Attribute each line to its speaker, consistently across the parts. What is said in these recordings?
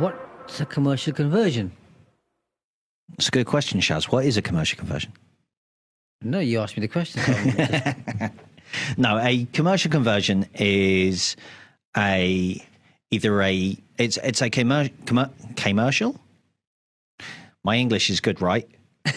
Speaker 1: What's a commercial conversion?
Speaker 2: It's a good question, Shaz. What is a commercial conversion?
Speaker 1: No, you asked me the question. so
Speaker 2: No, a commercial conversion is a either a it's it's a commer- commer- commercial. My English is good, right?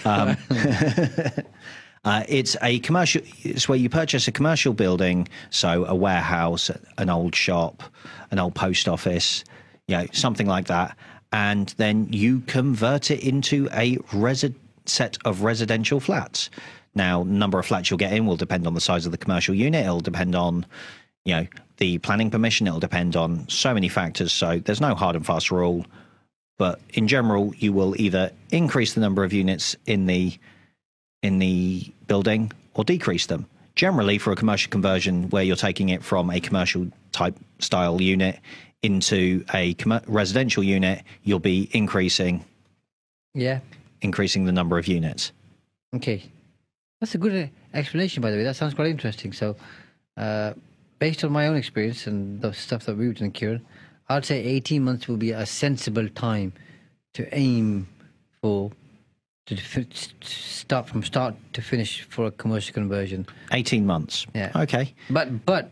Speaker 2: Um, uh, it's a commercial. It's where you purchase a commercial building, so a warehouse, an old shop, an old post office, you know, something like that, and then you convert it into a resi- set of residential flats. Now, number of flats you'll get in will depend on the size of the commercial unit. It'll depend on, you know, the planning permission. It'll depend on so many factors. So there's no hard and fast rule. But in general, you will either increase the number of units in the in the building or decrease them. Generally, for a commercial conversion where you're taking it from a commercial type style unit into a residential unit, you'll be increasing
Speaker 1: yeah.
Speaker 2: increasing the number of units.
Speaker 1: Okay. That's a good uh, explanation, by the way. That sounds quite interesting. So, uh, based on my own experience and the stuff that we've done, Kieran, I'd say 18 months will be a sensible time to aim for to start from start to finish for a commercial conversion.
Speaker 2: 18 months.
Speaker 1: Yeah.
Speaker 2: Okay.
Speaker 1: But but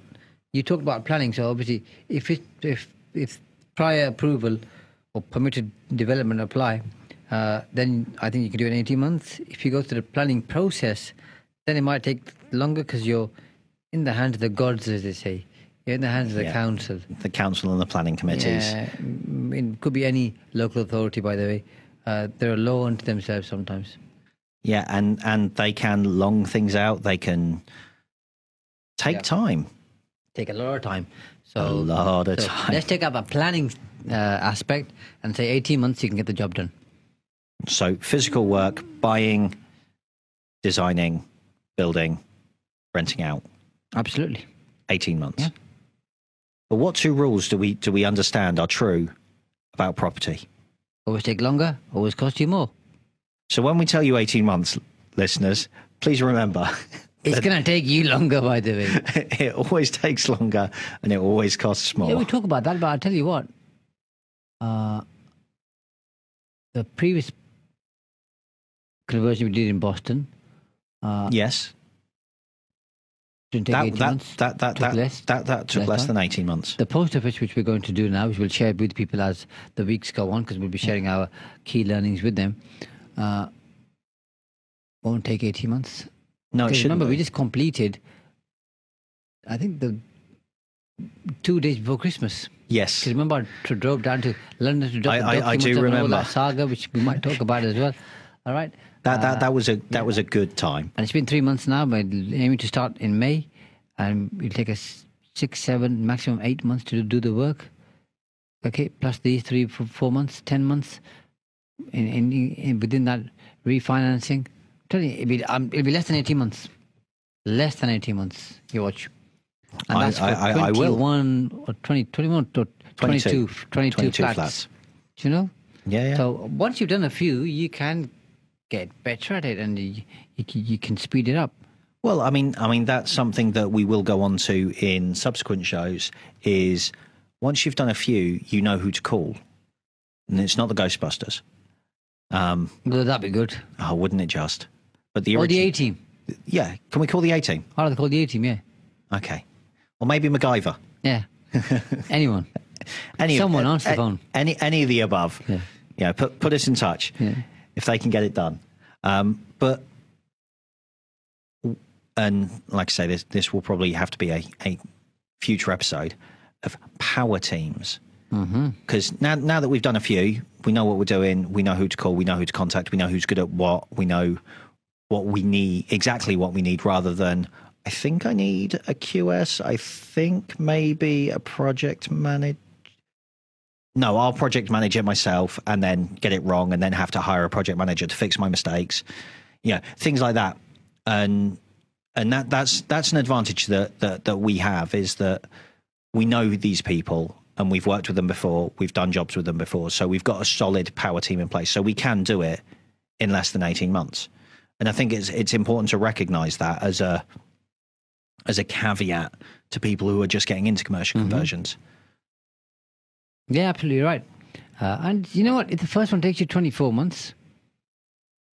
Speaker 1: you talked about planning, so obviously if it if if prior approval or permitted development apply, uh, then I think you can do it in eighteen months. If you go through the planning process, then it might take longer because you're in the hands of the gods, as they say. You're in the hands of the
Speaker 2: Yeah.
Speaker 1: council.
Speaker 2: The council and the planning committees.
Speaker 1: Yeah, mm, it could be any local authority, by the way. Uh, they're a law unto themselves sometimes.
Speaker 2: Yeah, and and they can long things out. They can take
Speaker 1: Yeah.
Speaker 2: time.
Speaker 1: Take a lot of time. So
Speaker 2: A lot of
Speaker 1: so
Speaker 2: time.
Speaker 1: Let's take up a planning uh, aspect and say 18 months you can get the job done.
Speaker 2: So physical work, buying, designing, building, renting out.
Speaker 1: Absolutely.
Speaker 2: 18 months.
Speaker 1: Yeah.
Speaker 2: But what two rules do we do we understand are true about property?
Speaker 1: Always take longer, always cost you more.
Speaker 2: So when we tell you 18 months, listeners, please remember
Speaker 1: It's going to take you longer, by the way.
Speaker 2: it always takes longer and it always costs more.
Speaker 1: Yeah, we talk about that, but I'll tell you what. Uh, the previous conversion we did in Boston uh,
Speaker 2: yes.
Speaker 1: didn't take
Speaker 2: That
Speaker 1: 18
Speaker 2: that,
Speaker 1: months.
Speaker 2: that that
Speaker 1: took
Speaker 2: that,
Speaker 1: less.
Speaker 2: that that took
Speaker 1: less
Speaker 2: less than 18 months.
Speaker 1: The post office, which we're going to do now, which we'll share with people as the weeks go on, because we'll be sharing our key learnings with them, uh, won't take 18 months.
Speaker 2: No, it
Speaker 1: remember, we just completed, I think, the two days before Christmas.
Speaker 2: Yes.
Speaker 1: Because remember, I drove down to London to drop
Speaker 2: I-
Speaker 1: the
Speaker 2: I- I do remember.
Speaker 1: that saga, which we might talk about as well. All right.
Speaker 2: That that
Speaker 1: Uh,
Speaker 2: that was a that was a good time.
Speaker 1: and it's been three months now. We're aiming to start in May, and it'll take us six, seven, maximum eight months to do the work. Okay, plus these three, four months, ten months, in, in, in within that refinancing. I'm you, it'll be, um, it'll be less than eighteen months. Less than eighteen months. You watch. And
Speaker 2: I-
Speaker 1: that's for
Speaker 2: I- I- I will.
Speaker 1: 21 or 20, 21 or 22, 22,
Speaker 2: 22
Speaker 1: flats.
Speaker 2: flats.
Speaker 1: Do you know?
Speaker 2: Yeah, yeah.
Speaker 1: So once you've done a few, you can get better at it, and you, you, can- you can speed it up.
Speaker 2: Well, I mean, I mean that's something that we will go on to in subsequent shows. Is once you've done a few, you know who to call, and it's not the Ghostbusters. Um,
Speaker 1: Well, that'd be good.
Speaker 2: oh, wouldn't it just? But the
Speaker 1: Or the A team.
Speaker 2: yeah, can we call the A team?
Speaker 1: How do they call the A team? Yeah,
Speaker 2: Okay, or maybe MacGyver.
Speaker 1: yeah. Anyone?
Speaker 2: Any
Speaker 1: Someone
Speaker 2: of,
Speaker 1: answer the phone.
Speaker 2: Any any of the above.
Speaker 1: Yeah.
Speaker 2: Yeah, put put us in touch
Speaker 1: Yeah.
Speaker 2: if they can get it done. Um, but and like I say, this this will probably have to be a, a future episode of power teams
Speaker 1: Mm-hmm.
Speaker 2: because now now that we've done a few, we know what we're doing. We know who to call. We know who to contact. We know who's good at what. We know what we need exactly what we need, rather than I think I need a QS. I think maybe a project manager. no, I'll project manage it myself and then get it wrong and then have to hire a project manager to fix my mistakes. Yeah, things like that. And and that that's that's an advantage that that, that we have is that we know these people and we've worked with them before, we've done jobs with them before, so we've got a solid power team in place, so we can do it in less than eighteen months. And I think it's it's important to recognise that as a as a caveat to people who are just getting into commercial conversions.
Speaker 1: Yeah, absolutely right. Uh, and you know what? If the first one takes you 24 months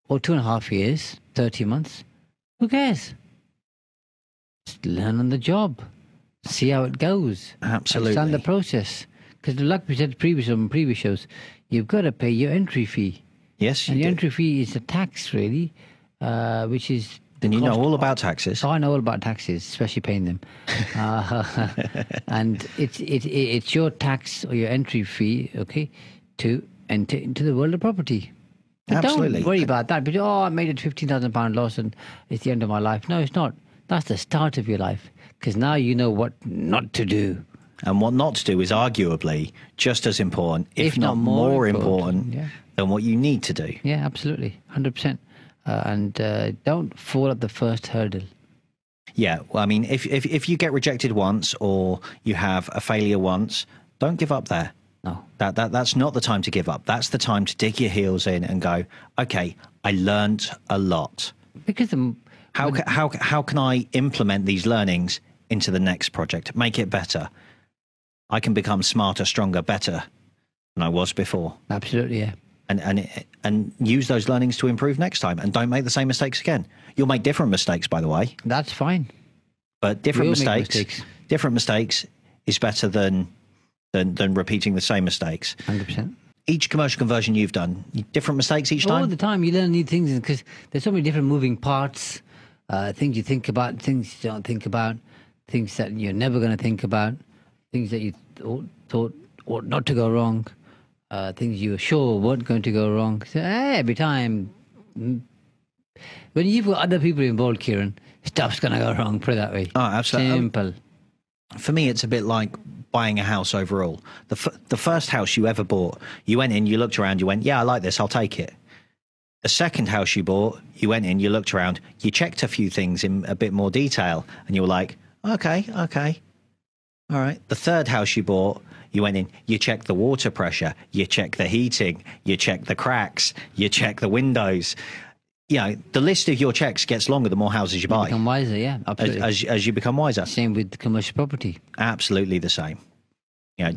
Speaker 1: or two and a half years, 30 months, who cares? Just learn on the job, see how it goes.
Speaker 2: Absolutely.
Speaker 1: Understand the process. Because, like we said previous on previous shows, you've got to pay your entry fee.
Speaker 2: Yes,
Speaker 1: and
Speaker 2: do.
Speaker 1: your entry fee is a tax, really, uh, which is.
Speaker 2: Then you know all about taxes.
Speaker 1: I know all about taxes, especially paying them. Uh, and it's it, it, it's your tax or your entry fee, okay, to enter into the world of property. But
Speaker 2: Absolutely.
Speaker 1: Don't worry about that. But oh, I made a fifteen thousand pound loss and it's the end of my life. No, it's not. That's the start of your life because now you know what not to do.
Speaker 2: And what not to do is arguably just as important, if,
Speaker 1: If not more
Speaker 2: more
Speaker 1: important,
Speaker 2: important,
Speaker 1: yeah.
Speaker 2: than what you need to do.
Speaker 1: Yeah, absolutely, hundred percent. Uh, and uh, don't fall at the first hurdle.
Speaker 2: Yeah, well, I mean, if, if if you get rejected once or you have a failure once, don't give up there.
Speaker 1: No.
Speaker 2: That that that's not the time to give up. That's the time to dig your heels in and go, okay, I learned a lot.
Speaker 1: Because the,
Speaker 2: How ca- how how can I implement these learnings into the next project? Make it better. I can become smarter, stronger, better than I was before.
Speaker 1: absolutely, yeah.
Speaker 2: And and and use those learnings to improve next time and don't make the same mistakes again you'll make different mistakes by the way
Speaker 1: That's fine.
Speaker 2: but different mistakes,
Speaker 1: mistakes.
Speaker 2: different mistakes is better than than than repeating the same mistakes
Speaker 1: Hundred percent.
Speaker 2: each commercial conversion you've done different mistakes each time.
Speaker 1: All the time, you learn new things because there's so many different moving parts. Uh, things you think about, things you don't think about, things that you're never going to think about, things that you thought, thought ought not to go wrong, uh, things you were sure weren't going to go wrong. So every time, mm, when you've got other people involved, Kieran, stuff's going to go wrong. Put it that way.
Speaker 2: Oh, absolutely.
Speaker 1: Simple.
Speaker 2: for me it's a bit like buying a house overall the f- the first house you ever bought you went in you looked around you went yeah I like this I'll take it the second house you bought you went in you looked around you checked a few things in a bit more detail and you were like okay okay all right the third house you bought you went in you checked the water pressure you checked the heating you checked the cracks you checked the windows you know the list of your checks gets longer the more houses you buy
Speaker 1: Become wiser, yeah,
Speaker 2: as,
Speaker 1: absolutely.
Speaker 2: as, as you become wiser
Speaker 1: Same with commercial property.
Speaker 2: absolutely the same. You know,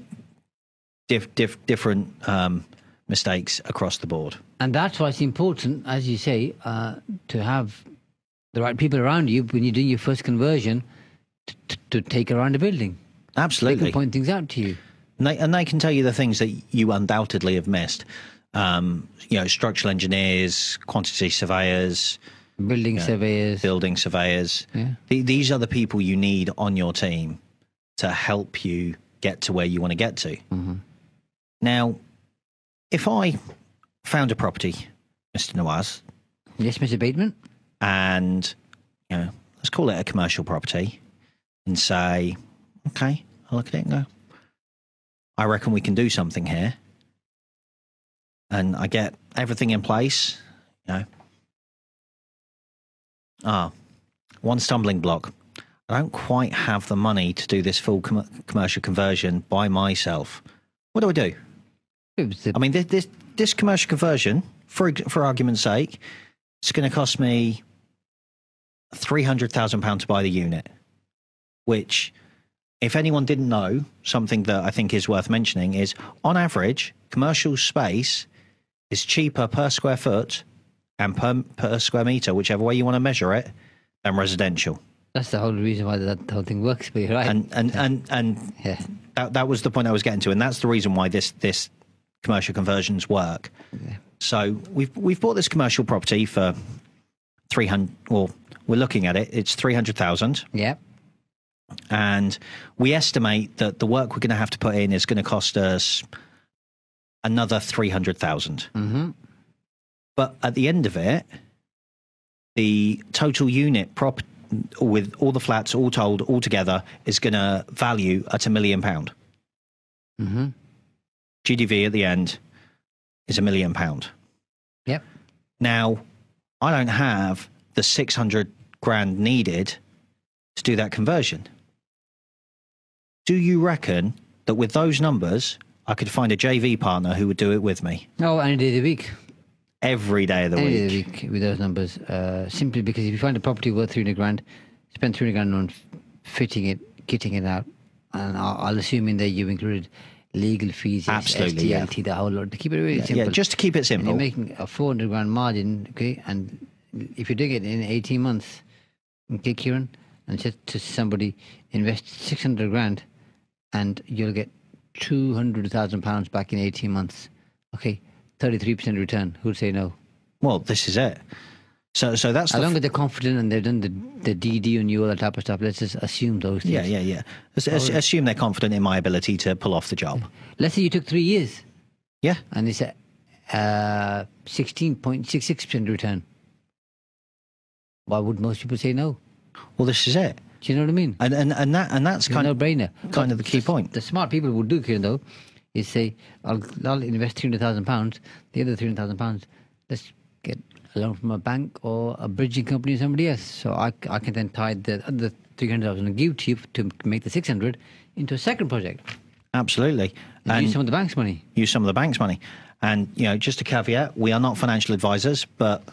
Speaker 2: diff, diff, different um, mistakes across the board.
Speaker 1: And that's why it's important, as you say, uh, to have the right people around you when you're doing your first conversion to, to, to take around the building. They
Speaker 2: Absolutely,
Speaker 1: can point things out to you.
Speaker 2: and they, and they can tell you the things that you undoubtedly have missed. Um, you know, structural engineers, quantity surveyors,
Speaker 1: Building surveyors.
Speaker 2: building surveyors.
Speaker 1: Yeah.
Speaker 2: The, these are the people you need on your team to help you get to where you want to get to. Now, if I found a property, Mr. Nawaz,
Speaker 1: Yes, Mr. Bateman.
Speaker 2: and you know, let's call it a commercial property, and say, okay, I look at it and go, I reckon we can do something here, and I get everything in place, you know. Ah, one stumbling block. I don't quite have the money to do this full com- commercial conversion by myself. What do I do? I mean, this this, this commercial conversion, for for argument's sake, it's going to cost me three hundred thousand pounds to buy the unit. Which, if anyone didn't know, something that I think is worth mentioning is, on average, commercial space is cheaper per square foot and per per square meter, whichever way you want to measure it, than residential.
Speaker 1: that's the whole reason why that whole thing works for you, right?
Speaker 2: And and and and
Speaker 1: yeah.
Speaker 2: that, that was the point I was getting to, and that's the reason why this this commercial conversions work. So we've we've bought this commercial property for three hundred. Well, we're looking at it. It's three hundred thousand,
Speaker 1: Yeah.
Speaker 2: And we estimate that the work we're going to have to put in is going to cost us another three hundred thousand.
Speaker 1: Mm-hmm.
Speaker 2: But at the end of it, the total unit prop with all the flats all told all together is going to value at a million pound.
Speaker 1: Mm-hmm.
Speaker 2: GDV at the end is a million pound.
Speaker 1: Yep.
Speaker 2: Now, I don't have the 600 grand needed to do that conversion. Do you reckon that with those numbers, I could find a JV partner who would do it with me
Speaker 1: No, any day of the week.
Speaker 2: every day of the
Speaker 1: any day
Speaker 2: week?
Speaker 1: of the week with those numbers. Uh, simply because if you find a property worth 300 grand, spend 300 grand on fitting it, kitting it out, and I'll, I'll assume in there you've included legal fees,
Speaker 2: Absolutely, yeah.
Speaker 1: The whole lot. To keep it really
Speaker 2: Yeah,
Speaker 1: simple.
Speaker 2: yeah, just to keep it
Speaker 1: and
Speaker 2: simple.
Speaker 1: you're making a 400 grand margin, okay, and if you're doing it in 18 months, okay, Kieran, and just to somebody invest 600 grand and you'll get 200,000 pounds back in 18 months, okay, 33% return, who'd say no?
Speaker 2: Well, this is it. So, so that's
Speaker 1: As
Speaker 2: the
Speaker 1: long as they're confident and they've done the, the DD you, all that type of stuff, let's just assume those things.
Speaker 2: Yeah, yeah, yeah. As- as- assume they're confident in my ability to pull off the job.
Speaker 1: Let's say you took three years
Speaker 2: Yeah.
Speaker 1: and it's a uh, 16.66% return. Why would most people say no?
Speaker 2: Well, this is it.
Speaker 1: Do you know what I mean?
Speaker 2: And and, and that and that's
Speaker 1: It's
Speaker 2: kind of
Speaker 1: no-brainer.
Speaker 2: kind of the key point.
Speaker 1: The smart people would do, Kieran, though, is say, I'll, I'll invest £300,000, the other £300,000, let's get a loan from a bank or a bridging company or somebody else. So I, I can then tie the other 300000 and give to you to make the 600 into a second project.
Speaker 2: Absolutely.
Speaker 1: And,
Speaker 2: And
Speaker 1: use some of the bank's money.
Speaker 2: use some of the bank's money. And you know, just a caveat: we are not financial advisors, but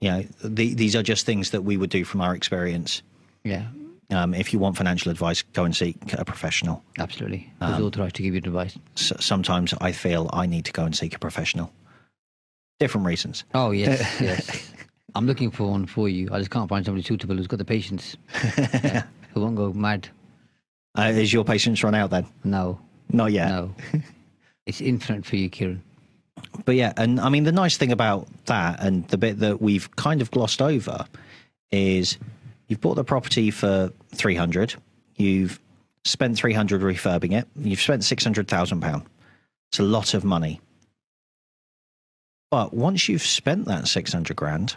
Speaker 2: you know, the, these are just things that we would do from our experience.
Speaker 1: Yeah,
Speaker 2: Um, if you want financial advice, go and seek a professional.
Speaker 1: absolutely.
Speaker 2: Um,
Speaker 1: Who's authorised to give you advice?
Speaker 2: S- sometimes I feel I need to go and seek a professional. Different reasons.
Speaker 1: Oh, yes, yes. I'm looking for one for you. I just can't find somebody suitable who's got the patience, yeah, who won't go mad.
Speaker 2: Uh, is your patience run out then?
Speaker 1: No,
Speaker 2: Not yet.
Speaker 1: no. it's infinite for you, Kieran.
Speaker 2: But yeah, and I mean the nice thing about that, and the bit that we've kind of glossed over, is you've bought the property for three hundred. You've spent three hundred refurbing it. You've spent six hundred thousand pound. It's a lot of money. But once you've spent that six hundred grand,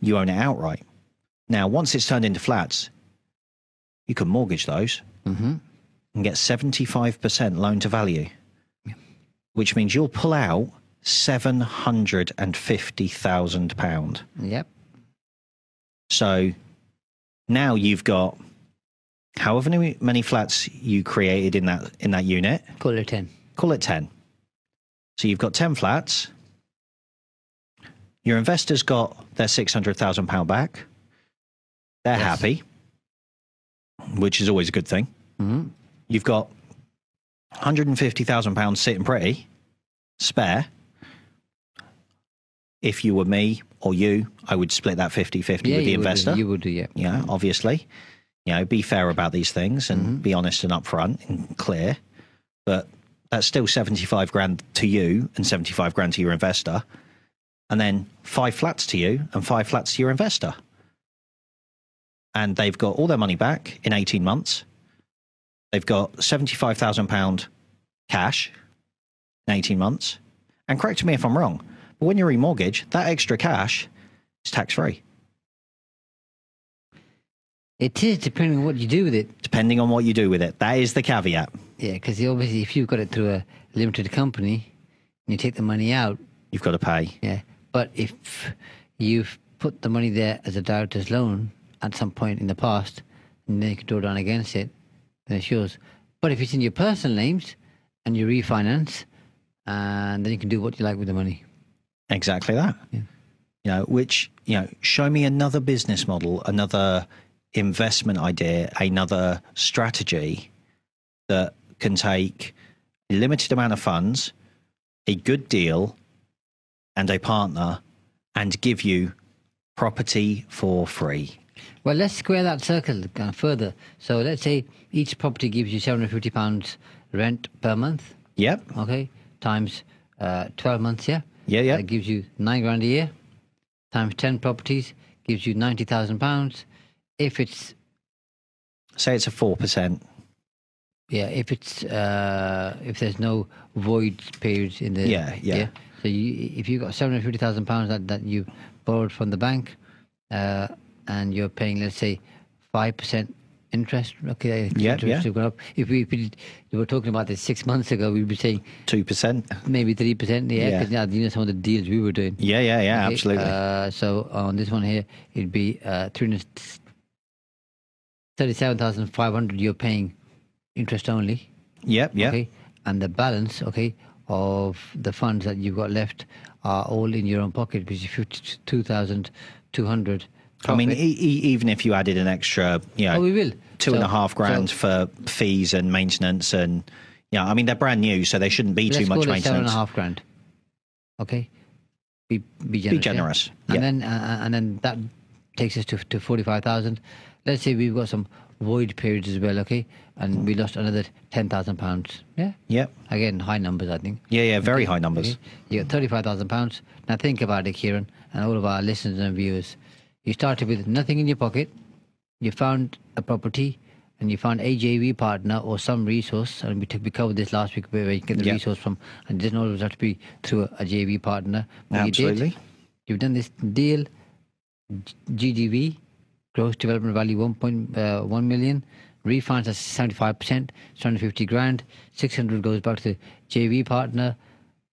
Speaker 2: you own it outright. Now, once it's turned into flats, you can mortgage those
Speaker 1: hmm
Speaker 2: and get 75% loan to value, which means you'll pull out £750,000.
Speaker 1: Yep.
Speaker 2: So now you've got however many- flats you created in that, in that unit,
Speaker 1: Call it 10.
Speaker 2: call it 10. So you've got 10 flats. Your investors got their £600,000 back. They're
Speaker 1: Yes.
Speaker 2: happy, which is always a good thing.
Speaker 1: hmm
Speaker 2: You've got £150,000 sitting pretty, spare. If you were me or you, I would split that 50 50
Speaker 1: Yeah,
Speaker 2: with the
Speaker 1: you would do-
Speaker 2: investor.
Speaker 1: you would do, yeah.
Speaker 2: yeah, obviously. You know, be fair about these things and
Speaker 1: Mm-hmm.
Speaker 2: be honest and upfront and clear. But that's still 75 grand to you and 75 grand to your investor. And then five flats to you and five flats to your investor. And they've got all their money back in 18 months. They've got £75,000 cash in 18 months. And correct me if I'm wrong, when you remortgage, that extra cash is tax free,
Speaker 1: It is depending on what you do with it.
Speaker 2: depending on what you do with it. That is the caveat.
Speaker 1: Yeah, because obviously, if you've got it through a limited company and you take the money out,
Speaker 2: You've got to pay.
Speaker 1: yeah. But if you've put the money there as a director's loan at some point in the past, and then you can draw down against it, then it's yours. But if it's in your personal names and you refinance, and then you can do what you like with the money.
Speaker 2: Exactly that.
Speaker 1: Yeah.
Speaker 2: You know, which, you know, show me another business model, another investment idea, another strategy that can take a limited amount of funds, a good deal, and a partner and give you property for free.
Speaker 1: Well, let's square that circle kind of further. So let's say each property gives you £750 rent per month,
Speaker 2: Yep.
Speaker 1: okay, times uh, 12 months, yeah?
Speaker 2: Yeah, yeah.
Speaker 1: That gives you nine grand a year, times 10 properties, gives you £90,000. If it's,
Speaker 2: Say it's a 4%.
Speaker 1: yeah, if it's, uh, if there's no void periods in the,
Speaker 2: Yeah, yeah.
Speaker 1: So you, if you've got £750,000 that, that you borrowed from the bank, uh, and you're paying, let's say, 5% interest. Okay,
Speaker 2: Yeah,
Speaker 1: interest
Speaker 2: yeah.
Speaker 1: have gone up. If we, if we, we were talking about this six months ago, we'd be saying
Speaker 2: Two percent.
Speaker 1: maybe three percent. Yeah, because
Speaker 2: Yeah.
Speaker 1: because you know some of the deals we were doing.
Speaker 2: Yeah, yeah, yeah,
Speaker 1: Okay,
Speaker 2: absolutely.
Speaker 1: Uh, so on this one here, it'd be uh, three hundred thirty-seven thousand five hundred. You're paying interest only.
Speaker 2: yep, yep.
Speaker 1: Okay, and the balance, okay, of the funds that you've got left are all in your own pocket because you fifty-two thousand two hundred.
Speaker 2: I mean, e- e- even if you added an extra, you know,
Speaker 1: oh, we will
Speaker 2: two and a half grand
Speaker 1: so
Speaker 2: for fees and maintenance, and yeah, I mean they're brand new, so they shouldn't be too much
Speaker 1: call it seven and a
Speaker 2: maintenance.
Speaker 1: half grand. Okay, be be generous. yeah?
Speaker 2: generous,
Speaker 1: and
Speaker 2: yeah.
Speaker 1: then uh, and then that takes us to to forty-five thousand. Let's say we've got some void periods as well. Okay, and we lost another ten thousand pounds. Yeah.
Speaker 2: Yep.
Speaker 1: Again, high numbers, I think.
Speaker 2: Yeah, yeah, very high numbers.
Speaker 1: Okay. You got thirty-five thousand pounds. Now think about it, Kieran, and all of our listeners and viewers. You started with nothing in your pocket. You found a property, and you found a JV partner or some resource. And we took we covered this last week where you get the
Speaker 2: Yeah.
Speaker 1: resource from, and it doesn't always have to be through a, JV partner. But You
Speaker 2: Absolutely.
Speaker 1: did. You've done this deal. GDV, gross development value one point uh, one million. Refunds at seventy five percent, it's 150 grand. Six hundred goes back to the JV partner.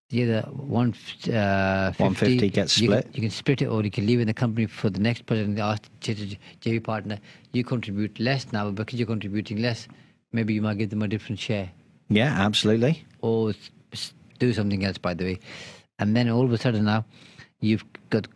Speaker 1: The other one uh,
Speaker 2: 150 gets
Speaker 1: you can-
Speaker 2: split.
Speaker 1: You can split it, or you can leave in the company for the next person. They ask the JV partner, you contribute less now, but because you're contributing less, maybe you might give them a different share
Speaker 2: Yeah, absolutely.
Speaker 1: or do something else, by the way. And then all of a sudden now, you've got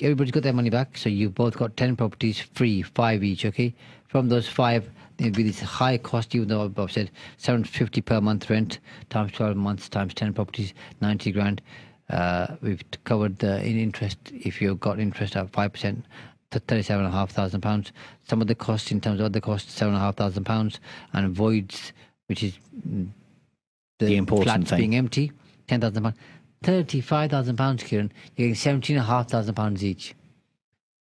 Speaker 1: everybody's got their money back. So you've both got 10 properties free, five each, okay? From those five, there'll be this high cost, even though I've said 750 per month rent times 12 months times 10 properties, 90 grand. Uh, we've covered the in interest if you've got interest at 5%. to Thirty-seven and a half thousand pounds. Some of the costs in terms of other costs, seven and a half thousand pounds, and voids, which is mm,
Speaker 2: The important
Speaker 1: flats
Speaker 2: thing.
Speaker 1: being empty, ten thousand pounds, thirty-five thousand pounds, Kieran. You're getting seventeen and a half thousand pounds each.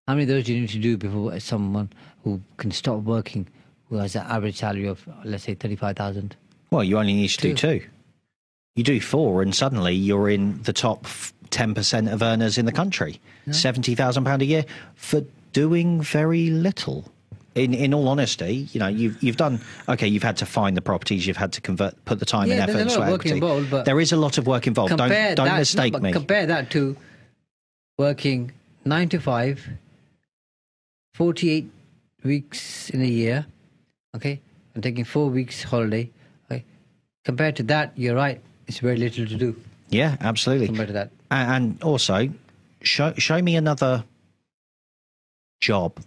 Speaker 1: How many of those do you need to do before someone who can stop working, who has an average salary of let's say thirty-five thousand?
Speaker 2: Well, you only need to do
Speaker 1: Two.
Speaker 2: two. You do four, and suddenly you're in the top ten percent of earners in the country. Seventy thousand pound a year for doing very little. In in all honesty, you know, you've you've done okay. You've had to find the properties. You've had to convert, put the time
Speaker 1: Yeah,
Speaker 2: and
Speaker 1: there's
Speaker 2: effort
Speaker 1: a
Speaker 2: into
Speaker 1: lot of work
Speaker 2: equity.
Speaker 1: involved, but
Speaker 2: there is a lot of work involved. Don't don't
Speaker 1: that, no,
Speaker 2: mistake
Speaker 1: but
Speaker 2: me.
Speaker 1: Compare that to working nine to five, 48 weeks in a year, okay, I'm taking four weeks holiday. Okay, compared to that, you're right. It's very little to do
Speaker 2: yeah, absolutely.
Speaker 1: compared to that.
Speaker 2: And also show show me another job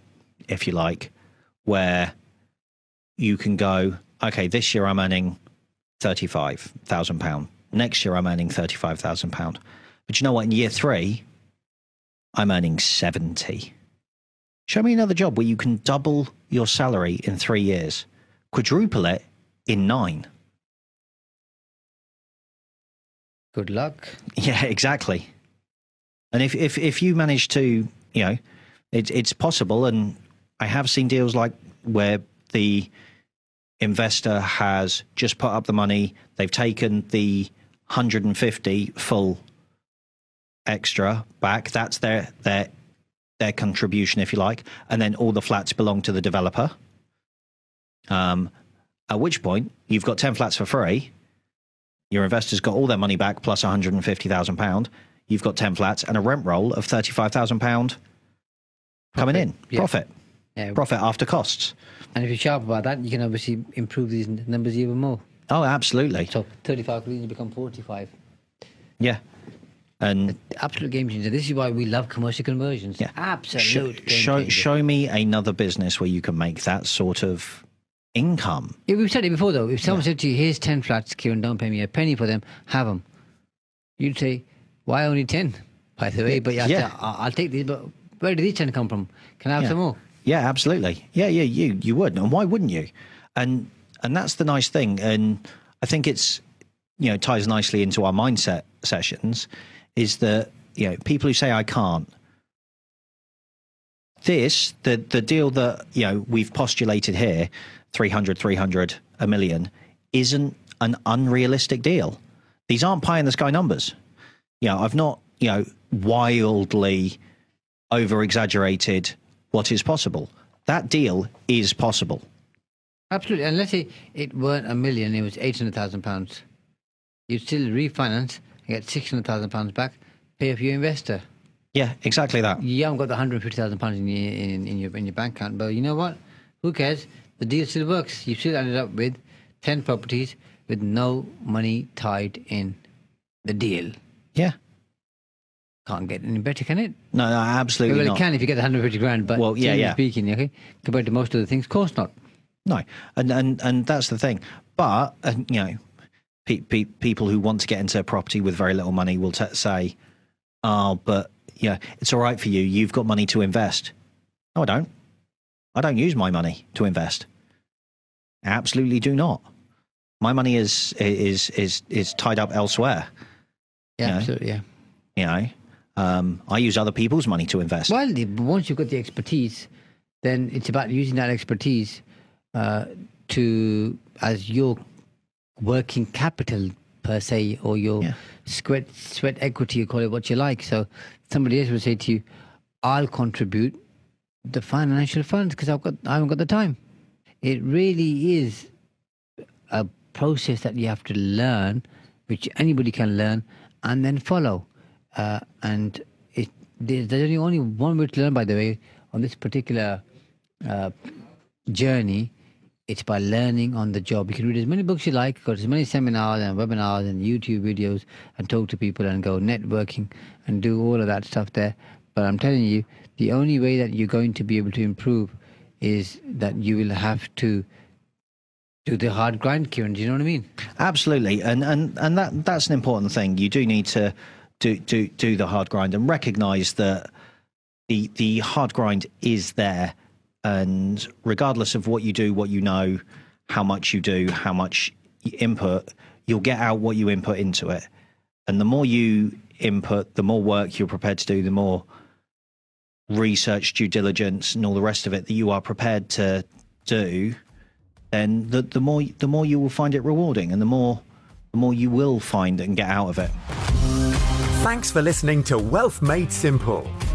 Speaker 2: if you like where you can go okay this year i'm earning 35000 pound next year i'm earning 35000 pound but you know what in year 3 i'm earning 70 show me another job where you can double your salary in 3 years quadruple it in 9
Speaker 1: Good luck.
Speaker 2: Yeah, exactly. And if if if you manage to, you know, it's it's possible, and I have seen deals like where the investor has just put up the money, they've taken the 150 full extra back. That's their their their contribution, if you like, and then all the flats belong to the developer. Um, at which point you've got 10 flats for free your investor's got all their money back plus £150,000. You've got 10 flats and a rent roll of £35,000 coming in.
Speaker 1: yeah.
Speaker 2: Profit.
Speaker 1: Yeah,
Speaker 2: Profit after costs.
Speaker 1: and if you're sharp about that, you can obviously improve these numbers even more.
Speaker 2: Oh, absolutely.
Speaker 1: So 35 could easily become 45.
Speaker 2: Yeah. And
Speaker 1: Absolute game changer. This is why we love commercial conversions.
Speaker 2: yeah.
Speaker 1: Absolute
Speaker 2: Show,
Speaker 1: game
Speaker 2: show, show me another business where you can make that sort of income.
Speaker 1: Yeah, we've said it before though. If someone said to you, "Here's ten flats, Kieran, don't pay me a penny for them, have them," you'd say, "Why only 10? By the way, but yeah,
Speaker 2: Yeah.
Speaker 1: I'll, I'll take these. But where did these ten come from? Can I have
Speaker 2: Yeah.
Speaker 1: some more?
Speaker 2: Yeah, absolutely. Yeah, yeah, you you would, and why wouldn't you? And and that's the nice thing, and I think it's you know ties nicely into our mindset sessions, is that you know people who say I can't. This the the deal that you know we've postulated here, 300, 300, a million, isn't an unrealistic deal. These aren't pie in the sky numbers. You know, I've not you know wildly over exaggerated what is possible. that deal is possible.
Speaker 1: Absolutely. And let's say it weren't a million, it was £800,000. You'd still refinance get £600,000 back, pay off your investor.
Speaker 2: Yeah, exactly that.
Speaker 1: You haven't got the £150,000 in, your- in, in, your, in your bank account, but you know what? Who cares? The deal still works. You still ended up with 10 properties with no money tied in the deal.
Speaker 2: Yeah.
Speaker 1: Can't get any better, can it?
Speaker 2: No, no absolutely
Speaker 1: well,
Speaker 2: not.
Speaker 1: it can if you get the 150 grand, but
Speaker 2: Well, yeah,
Speaker 1: generally
Speaker 2: yeah.
Speaker 1: speaking, okay, compared to most of the things, of course not.
Speaker 2: No, and and and that's the thing. But uh, you know, pe- pe- people who want to get into a property with very little money will t- say, "Oh, but yeah, it's all right for you. You've got money to invest." No, I don't. I don't use my money to invest. I absolutely do not. My money is is is is tied up elsewhere.
Speaker 1: Yeah,
Speaker 2: Yeah.
Speaker 1: absolutely, yeah.
Speaker 2: You know, um, I use other people's money to invest.
Speaker 1: Well, once you've got the expertise, then it's about using that expertise uh, to as your working capital per se, or your
Speaker 2: Yeah.
Speaker 1: sweat sweat equity. You call it what you like. So somebody else will say to you, "I'll contribute the financial funds because I've got I haven't got the time." It really is a process that you have to learn, which anybody can learn and then follow. Uh, and it, there's, there's only, only one way to learn, by the way, on this particular uh, journey. It's by learning on the job. You can read as many books you like, go to as many seminars and webinars and YouTube videos and talk to people and go networking and do all of that stuff there. But I'm telling you, the only way that you're going to be able to improve is that you will have to do the hard grind, Kieran. Do you know what I mean?
Speaker 2: Absolutely, and and and that that's an important thing. You do need to do do do the hard grind and recognise that the the hard grind is there, and regardless of what you do, what you know, how much you do, how much input, you'll get out what you input into it. And the more you input, the more work you're prepared to do, the more research, due diligence, and all the rest of it that you are prepared to do, then the, the more the more you will find it rewarding, and the more the more you will find and get out of it.
Speaker 3: Thanks for listening to Wealth Made Simple.